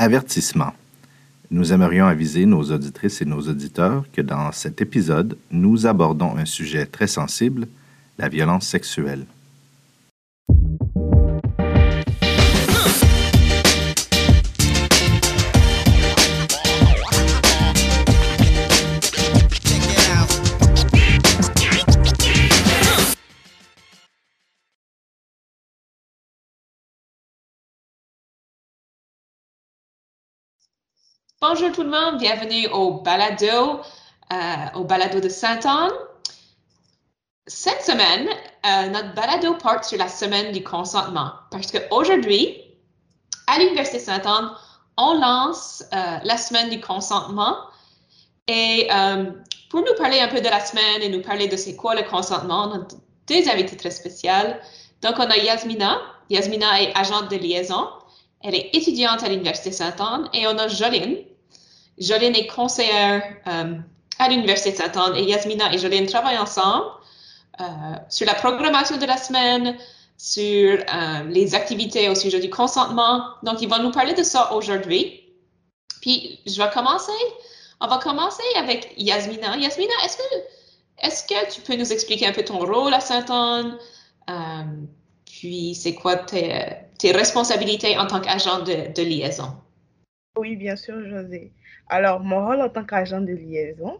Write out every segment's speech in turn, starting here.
Avertissement. Nous aimerions aviser nos auditrices et nos auditeurs que dans cet épisode, nous abordons un sujet très sensible, la violence sexuelle. Bonjour tout le monde, bienvenue au balado, euh, au balado de Saint-Anne. Cette semaine, euh, notre balado porte sur la semaine du consentement parce qu'aujourd'hui, à l'Université Saint-Anne, on lance euh, la semaine du consentement et pour nous parler un peu de la semaine et nous parler de c'est quoi le consentement, on a deux invités très spéciaux. Donc, on a Yasmina. Yasmina est agente de liaison. Elle est étudiante à l'Université Sainte-Anne et on a Jolene. Jolene est conseillère euh, à l'Université Sainte-Anne et Yasmina et Jolene travaillent ensemble euh, sur la programmation de la semaine, sur euh, les activités au sujet du consentement. Donc, ils vont nous parler de ça aujourd'hui. Puis, je vais commencer. On va commencer avec Yasmina. Yasmina, est-ce que, est-ce que tu peux nous expliquer un peu ton rôle à Sainte-Anne? puis, c'est quoi tes, tes responsabilités en tant qu'agent de, liaison. Oui, bien sûr, José. Alors, mon rôle en tant qu'agent de liaison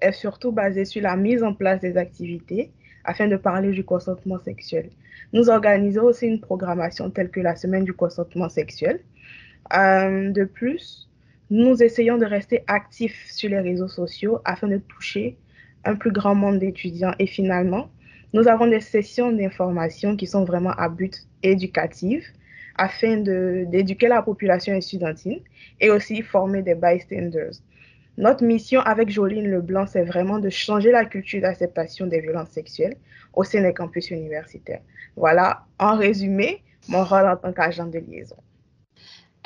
est surtout basé sur la mise en place des activités afin de parler du consentement sexuel. Nous organisons aussi une programmation telle que la semaine du consentement sexuel. Euh, de plus, nous essayons de rester actifs sur les réseaux sociaux afin de toucher un plus grand nombre d'étudiants. Et finalement, nous avons des sessions d'information qui sont vraiment à but éducatif afin d'éduquer la population estudiantine et aussi former des bystanders. Notre mission avec Joline Leblanc, c'est vraiment de changer la culture d'acceptation des violences sexuelles au sein des campus universitaires. Voilà, en résumé, mon rôle en tant qu'agent de liaison.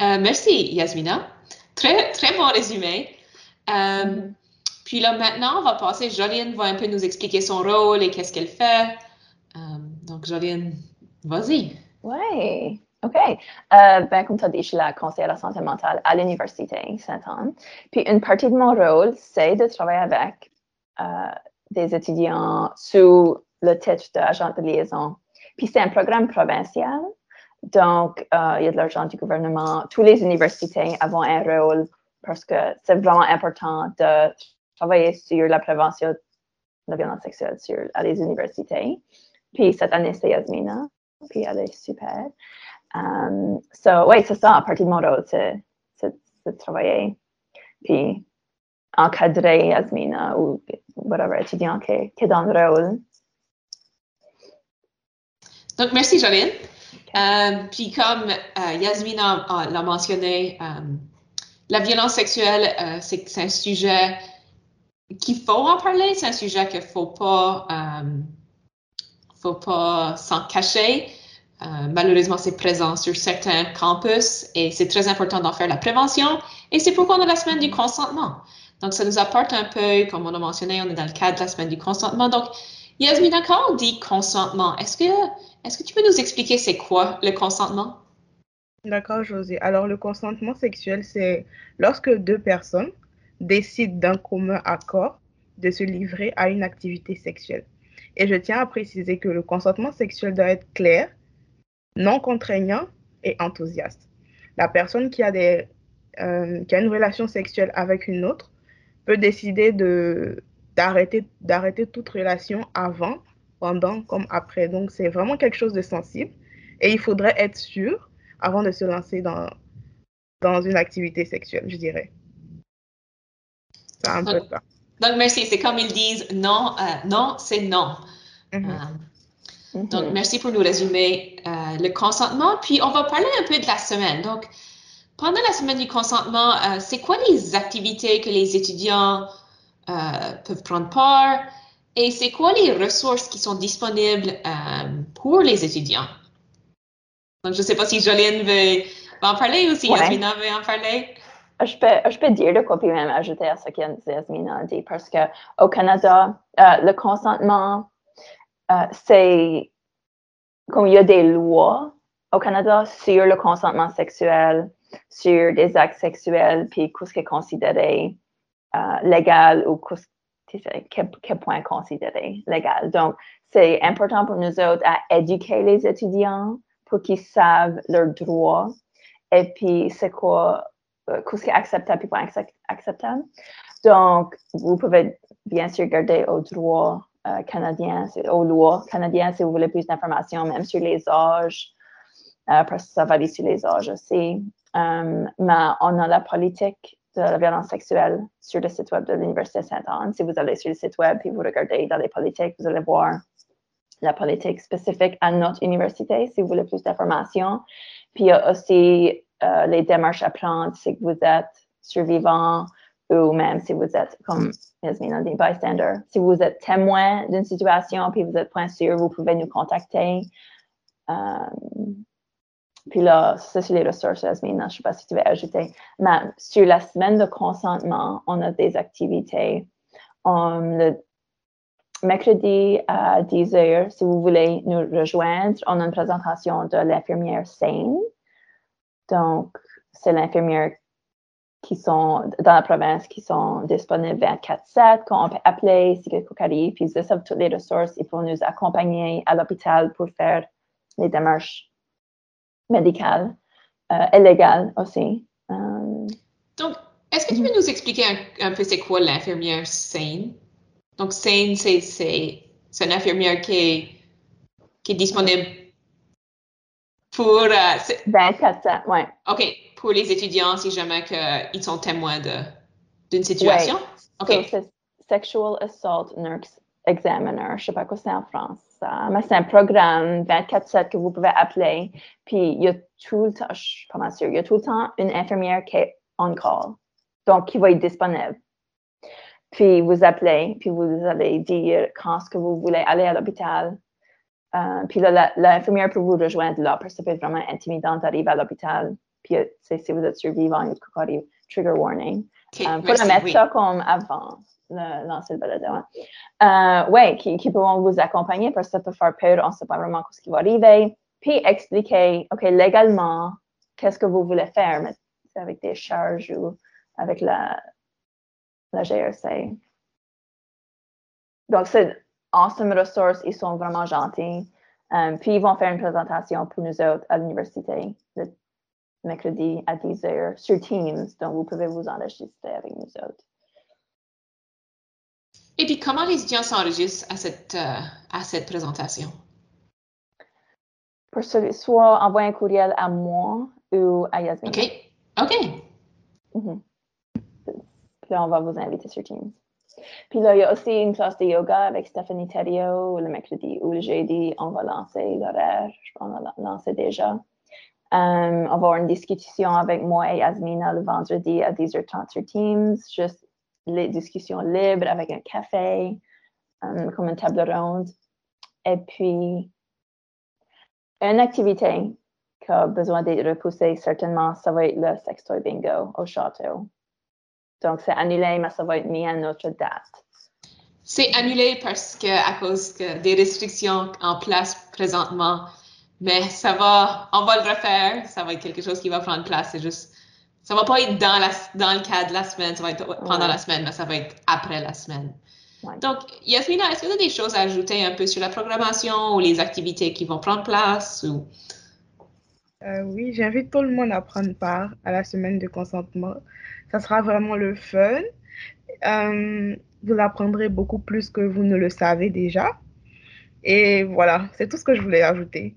Euh, merci, Yasmina. Très, très bon résumé. Euh, mm-hmm. Puis là, maintenant, on va passer. Jolene va un peu nous expliquer son rôle et qu'est-ce qu'elle fait. Euh, donc, Jolene, vas-y. Oui, OK. Euh, ben, comme tu as dit, je suis la conseillère la santé mentale à l'Université Saint-Anne. Puis, une partie de mon rôle, c'est de travailler avec euh, des étudiants sous le titre d'agent de liaison. Puis, c'est un programme provincial. Donc, il y a de l'argent du gouvernement. Toutes les universités ont un rôle parce que c'est vraiment important de travailler sur la prévention de la violence sexuelle sur, à les universités. Puis, cette année, c'est Yasmina puis elle est super. Um, so, oui, c'est ça, à partir de mon rôle, c'est de travailler, puis encadrer Yasmina ou whatever étudiant qui, est dans le rôle. Donc, merci, Jolene. Um, puis, comme uh, Yasmina l'a mentionné, um, la violence sexuelle, uh, c'est un sujet qu'il faut en parler, c'est un sujet qu'il ne faut pas um, faut pas s'en cacher. Euh, malheureusement, c'est présent sur certains campus et c'est très important d'en faire la prévention. Et c'est pourquoi on a la semaine du consentement. Donc, ça nous apporte un peu, comme on a mentionné, on est dans le cadre de la semaine du consentement. Donc, Yasmina, quand on dit consentement, est-ce que, est-ce que tu peux nous expliquer c'est quoi le consentement? D'accord, José. Alors, le consentement sexuel, c'est lorsque deux personnes décident d'un commun accord de se livrer à une activité sexuelle. Et je tiens à préciser que le consentement sexuel doit être clair, non contraignant et enthousiaste. La personne qui a, des, euh, qui a une relation sexuelle avec une autre peut décider d'arrêter, toute relation avant, pendant comme après. Donc, c'est vraiment quelque chose de sensible et il faudrait être sûr avant de se lancer dans, dans une activité sexuelle, je dirais. C'est un peu ça. Donc, merci. C'est comme ils disent non, euh, non, c'est non. Mm-hmm. Euh, donc, mm-hmm. merci pour nous résumer euh, le consentement. Puis, on va parler un peu de la semaine. Donc, pendant la semaine du consentement, c'est quoi les activités que les étudiants peuvent prendre part? Et c'est quoi les ressources qui sont disponibles pour les étudiants? Donc, je ne sais pas si Jolene veut, en parler ou si Yasmina veut en parler. Je peux, dire de quoi puis même ajouter à ce que Yasmina a dit parce qu'au Canada, euh, le consentement, euh, c'est comme il y a des lois au Canada sur le consentement sexuel. sur des actes sexuels, puis qu'est-ce qui est considéré euh, légal ou quel, quel point considéré légal. Donc, c'est important pour nous autres à éduquer les étudiants pour qu'ils savent leurs droits et puis c'est quoi, euh, qu'est-ce qui est acceptable et pas acceptable. Donc, vous pouvez bien sûr garder aux droits euh, canadiens, aux lois canadiennes si vous voulez plus d'informations, même sur les âges, euh, parce que ça varie sur les âges aussi. mais on a la politique de la violence sexuelle sur le site web de l'Université Sainte-Anne. Si vous allez sur le site web et vous regardez dans les politiques, vous allez voir la politique spécifique à notre université si vous voulez plus d'informations. Puis il y a aussi euh, les démarches à prendre si vous êtes survivant ou même si vous êtes, comme Yasmine a dit, bystander. Si vous êtes témoin d'une situation puis vous êtes point sûr, vous pouvez nous contacter. Euh, puis là, ça, c'est les ressources, Yasmine. Je ne sais pas si tu veux ajouter. Mais sur la semaine de consentement, on a des activités. le mercredi à 10 h, si vous voulez nous rejoindre, on a une présentation de l'infirmière Saine. Donc, c'est l'infirmière qui sont dans la province qui sont disponibles 24-7, qu'on peut appeler si quelque chose arrive, puis ils savent toutes les ressources, ils peuvent nous accompagner à l'hôpital pour faire les démarches médicales euh, et légales aussi. Euh, Donc, est-ce que tu peux nous expliquer un, peu c'est quoi l'infirmière saine? Donc, saine, c'est une infirmière qui qui est disponible pour... Euh, 24 oui. OK, pour les étudiants, si jamais ils sont témoins d'une situation? OK. c'est Sexual Assault Nurse Examiner. Je ne sais pas quoi c'est en France. mais c'est un programme 24-7 que vous pouvez appeler. Puis, il y a tout le temps, je suis pas mal sûre, il y a tout le temps une infirmière qui est on call. Donc, qui va être disponible. Puis, vous appelez, puis vous allez dire quand est-ce que vous voulez aller à l'hôpital, euh, puis là, l'infirmière peut vous rejoindre là parce que ça peut être vraiment intimidant d'arriver à l'hôpital. Puis euh, si vous êtes survivant, il y a trigger warning. Il euh, faut le mettre ça comme avant, lancer le balado. Hein. oui, qui, qui pourront vous accompagner parce que ça peut faire peur, on ne sait pas vraiment ce qui va arriver. Puis expliquer, OK, légalement, qu'est-ce que vous voulez faire, mais avec des charges ou avec la, la GRC. Donc, c'est Awesome Resources, ils sont vraiment gentils. Um, puis ils vont faire une présentation pour nous autres à l'université le mercredi à 10h sur Teams. Donc, vous pouvez vous enregistrer avec nous autres. Et puis, comment les étudiants s'enregistrent à cette, euh, à cette présentation? Pour soit envoyer un courriel à moi ou à Yasmin. OK. OK. Mm-hmm. Puis là, on va vous inviter sur Teams. Puis là, il y a aussi une classe de yoga avec Stéphanie Thériault le mercredi ou le jeudi. On va lancer l'horaire. Je pense qu'on l'a lancé déjà. Um, on va avoir une discussion avec moi et Yasmina le vendredi à 10h30 sur Teams. Juste les discussions libres avec un café, um, comme une table ronde. Et puis, une activité qui a besoin d'être repoussée, certainement, ça va être le sextoy bingo au château. Donc, c'est annulé, mais ça va être mis à notre date. C'est annulé parce que, à cause des restrictions en place présentement, mais ça va, on va le refaire, ça va être quelque chose qui va prendre place, c'est juste, ça va pas être dans, la, dans le cadre de la semaine, ça va être pendant la semaine, mais ça va être après la semaine. Donc, Yasmina, est-ce que tu as des choses à ajouter un peu sur la programmation ou les activités qui vont prendre place ou... Euh, oui, j'invite tout le monde à prendre part à la semaine de consentement. Ça sera vraiment le fun. Euh, vous apprendrez beaucoup plus que vous ne le savez déjà. Et voilà, c'est tout ce que je voulais ajouter.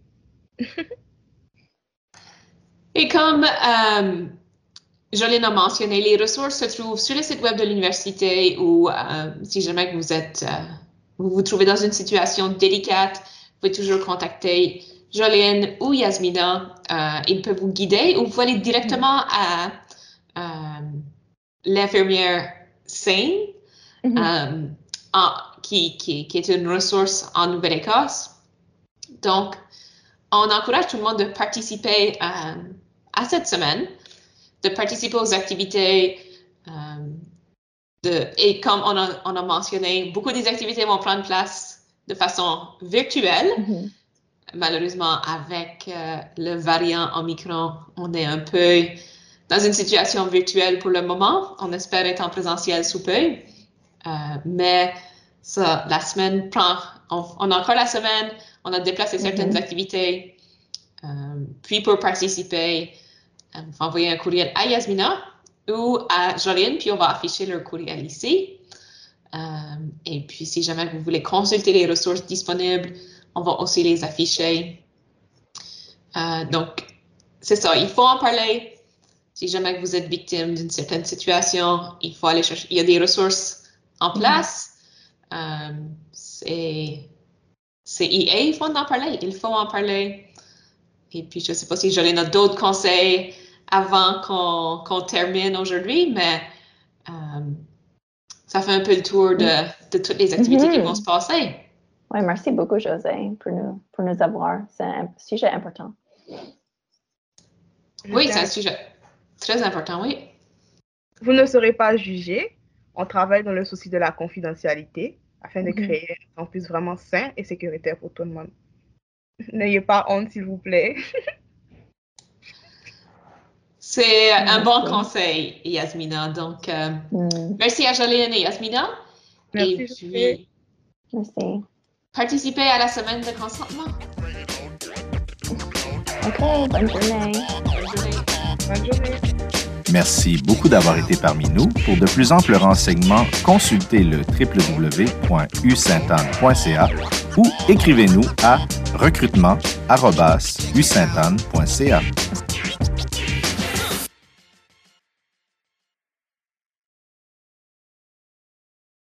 Et comme euh, Jolene a mentionné, les ressources se trouvent sur le site web de l'université ou euh, si jamais vous êtes, vous vous trouvez dans une situation délicate, vous pouvez toujours contacter Jolene ou Yasmina. ils peuvent vous guider ou vous allez directement à l'infirmière saine, mm-hmm. euh, qui, qui, qui, est une ressource en Nouvelle-Écosse. Donc, on encourage tout le monde de participer euh, à cette semaine, de participer aux activités. Euh, de, et comme on a, on a, mentionné, beaucoup des activités vont prendre place de façon virtuelle. Mm-hmm. Malheureusement, avec le variant Omicron, on est un peu dans une situation virtuelle pour le moment. On espère être en présentiel sous peu. Euh, mais ça, la semaine prend, on, a encore la semaine, on a déplacé certaines mm-hmm. activités. Euh, puis pour participer, il faut envoyer un courriel à Yasmina ou à Jolene, puis on va afficher leur courriel ici. et puis si jamais vous voulez consulter les ressources disponibles, on va aussi les afficher. donc, c'est ça, il faut en parler. Si jamais vous êtes victime d'une certaine situation, il faut aller chercher. Il y a des ressources en mm-hmm. place. Euh, c'est EA, il faut en parler. Il faut en parler. Et puis, je ne sais pas si j'aurais d'autres conseils avant qu'on termine aujourd'hui, mais euh, ça fait un peu le tour de, de toutes les activités qui mm-hmm. vont se passer. Oui, merci beaucoup, José, pour nous, pour nous avoir. C'est un sujet important. Oui, c'est un sujet très important, oui. Vous ne serez pas jugé. On travaille dans le souci de la confidentialité afin de mhm. créer un campus vraiment sain et sécuritaire pour tout le monde. N'ayez pas honte, s'il vous plaît. C'est un bon conseil, Yasmina. Donc, euh, mm. merci à Jolene et Yasmina. Merci. Et puis, merci. Participez à la semaine de consentement. OK, bonne journée. Bonne journée. Merci beaucoup d'avoir été parmi nous. Pour de plus amples renseignements, consultez le www.usaintanne.ca ou écrivez-nous à recrutement.usaintanne.ca.